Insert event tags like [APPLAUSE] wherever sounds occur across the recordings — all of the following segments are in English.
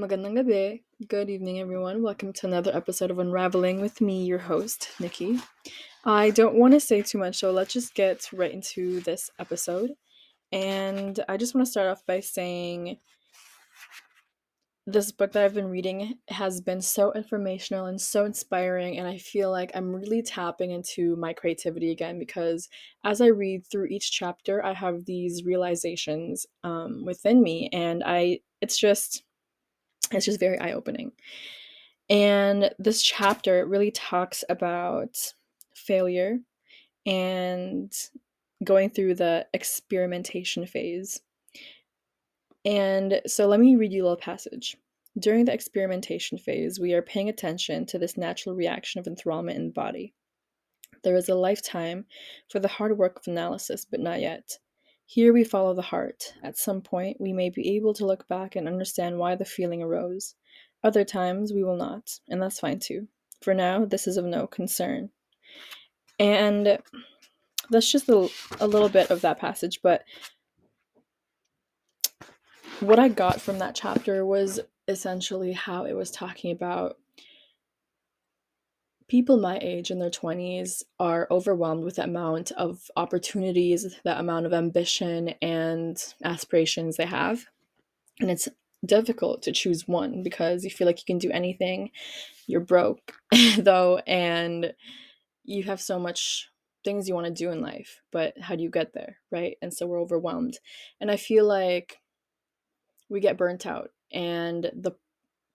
Magandang gabi. Good evening, everyone. Welcome to another episode of Unraveling with me, your host, Nikki. I don't want to say too much, so let's just get right into this episode. And I just want to start off by saying this book that I've been reading has been so informational and so inspiring, and I feel like I'm really tapping into my creativity again because as I read through each chapter, I have these realizations um, within me, and I it's just it's just very eye opening. And this chapter really talks about failure and going through the experimentation phase. And so let me read you a little passage. During the experimentation phase, we are paying attention to this natural reaction of enthrallment in the body. There is a lifetime for the hard work of analysis, but not yet. Here we follow the heart. At some point, we may be able to look back and understand why the feeling arose. Other times, we will not, and that's fine too. For now, this is of no concern. And that's just a, a little bit of that passage, but what I got from that chapter was essentially how it was talking about people my age in their 20s are overwhelmed with the amount of opportunities, the amount of ambition and aspirations they have. And it's difficult to choose one because you feel like you can do anything. You're broke, [LAUGHS] though, and you have so much things you want to do in life, but how do you get there, right? And so we're overwhelmed. And I feel like we get burnt out and the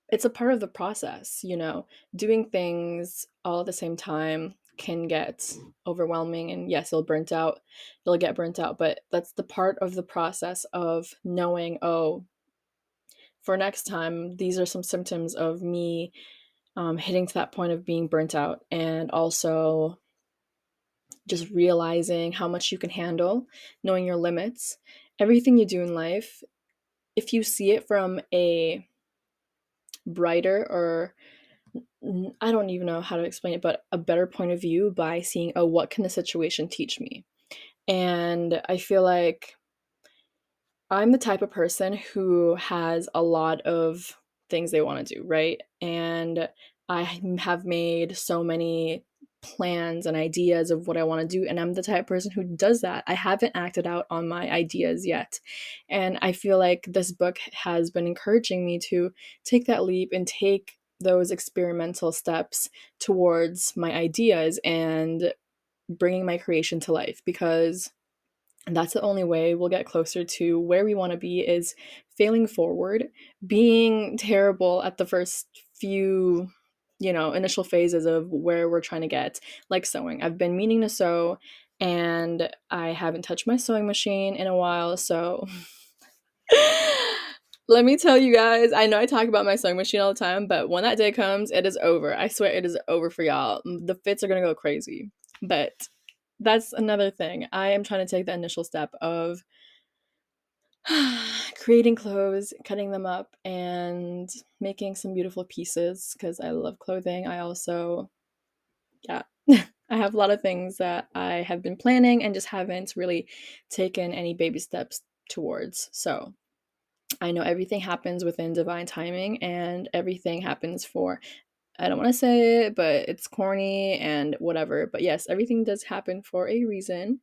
it's a part of the process, you know. Doing things all at the same time can get overwhelming and yes, you'll burnt out. You'll get burnt out, but that's the part of the process of knowing, oh, for next time, these are some symptoms of me um, hitting to that point of being burnt out and also just realizing how much you can handle, knowing your limits. Everything you do in life, if you see it from a brighter or I don't even know how to explain it, but a better point of view by seeing, oh, what can the situation teach me? And I feel like I'm the type of person who has a lot of things they want to do, right? And I have made so many plans and ideas of what I want to do. And I'm the type of person who does that. I haven't acted out on my ideas yet. And I feel like this book has been encouraging me to take that leap and take those experimental steps towards my ideas and bringing my creation to life because that's the only way we'll get closer to where we want to be is failing forward being terrible at the first few you know, initial phases of where we're trying to get, like sewing. I've been meaning to sew and I haven't touched my sewing machine in a while, so [LAUGHS] let me tell you guys, I know I talk about my sewing machine all the time, but when that day comes, it is over. I swear it is over for y'all. The fits are gonna go crazy. But that's another thing. I am trying to take the initial step of [SIGHS] creating clothes, cutting them up, and making some beautiful pieces because I love clothing. I also, yeah, [LAUGHS] I have a lot of things that I have been planning and just haven't really taken any baby steps towards. So I know everything happens within divine timing and everything happens for I don't want to say it, but it's corny and whatever. But yes, everything does happen for a reason.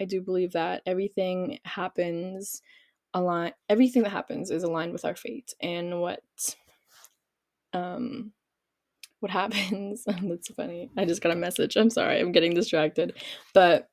I do believe that everything happens align everything that happens is aligned with our fate and what um what [LAUGHS] happens. [LAUGHS] That's funny. I just got a message. I'm sorry. I'm getting distracted. But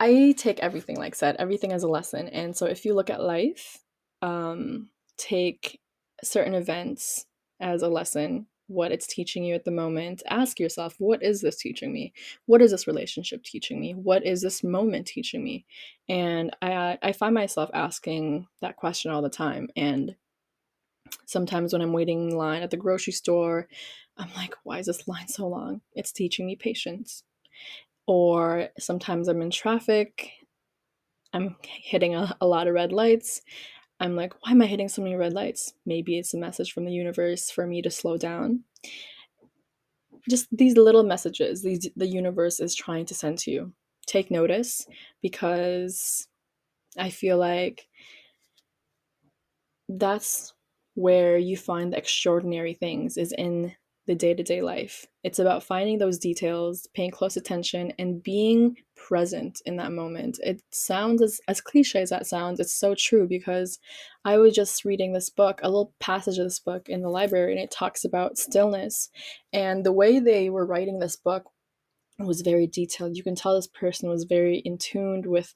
i take everything like said everything as a lesson. And so if you look at life um take certain events as a lesson what it's teaching you at the moment. Ask yourself, what is this teaching me? What is this relationship teaching me? What is this moment teaching me? And I I find myself asking that question all the time. And sometimes when I'm waiting in line at the grocery store, I'm like, why is this line so long? It's teaching me patience. Or sometimes I'm in traffic, I'm hitting a, a lot of red lights, I'm like, why am I hitting so many red lights? Maybe it's a message from the universe for me to slow down. Just these little messages these the universe is trying to send to you. Take notice because I feel like that's where you find the extraordinary things is in the day to day life. It's about finding those details, paying close attention, and being present in that moment. It sounds as, as cliche as that sounds, it's so true because I was just reading this book, a little passage of this book in the library, and it talks about stillness. And the way they were writing this book was very detailed. You can tell this person was very in tuned with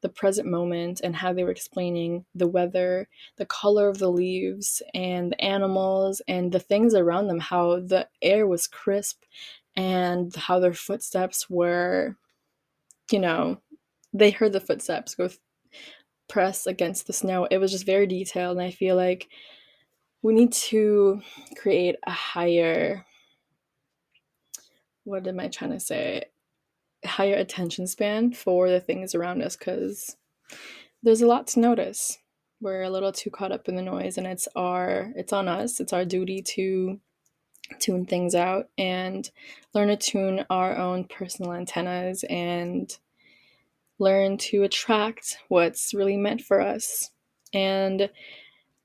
the present moment and how they were explaining the weather, the color of the leaves, and the animals and the things around them, how the air was crisp and how their footsteps were, you know, they heard the footsteps go th- press against the snow. It was just very detailed, and I feel like we need to create a higher what am I trying to say? higher attention span for the things around us because there's a lot to notice. We're a little too caught up in the noise and it's our it's on us. It's our duty to tune things out and learn to tune our own personal antennas and learn to attract what's really meant for us. And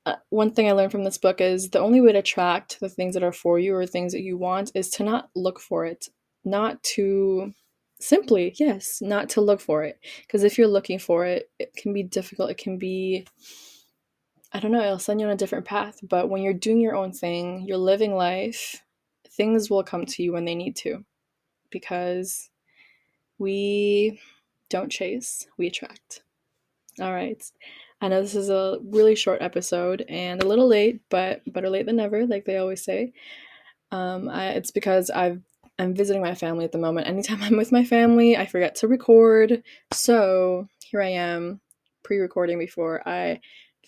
uh, one thing I learned from this book is the only way to attract the things that are for you or things that you want is to not look for it, not to simply yes not to look for it. Because if you're looking for it it can be difficult. It can be i don't know it'll send you on a different path but when you're doing your own thing you're living life things will come to you when they need to because we don't chase we attract all right i know this is a really short episode and a little late but better late than never like they always say um, I, it's because I've I'm visiting my family at the moment. Anytime I'm with my family, I forget to record. So here I am, pre recording before I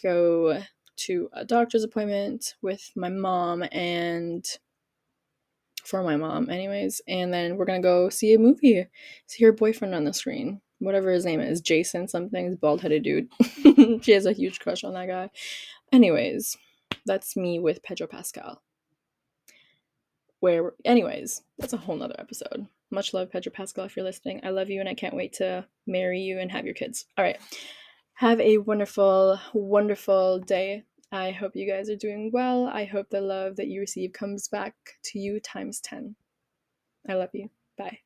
go to a doctor's appointment with my mom and for my mom, anyways. And then we're gonna go see a movie, see her boyfriend on the screen, whatever his name is, Jason something, bald headed dude. [LAUGHS] she has a huge crush on that guy. Anyways, that's me with Pedro Pascal where anyways that's a whole nother episode much love pedro pascal if you're listening i love you and i can't wait to marry you and have your kids all right have a wonderful wonderful day. I hope you guys are doing well. I hope the love that you receive comes back to you times 10 i love you. Bye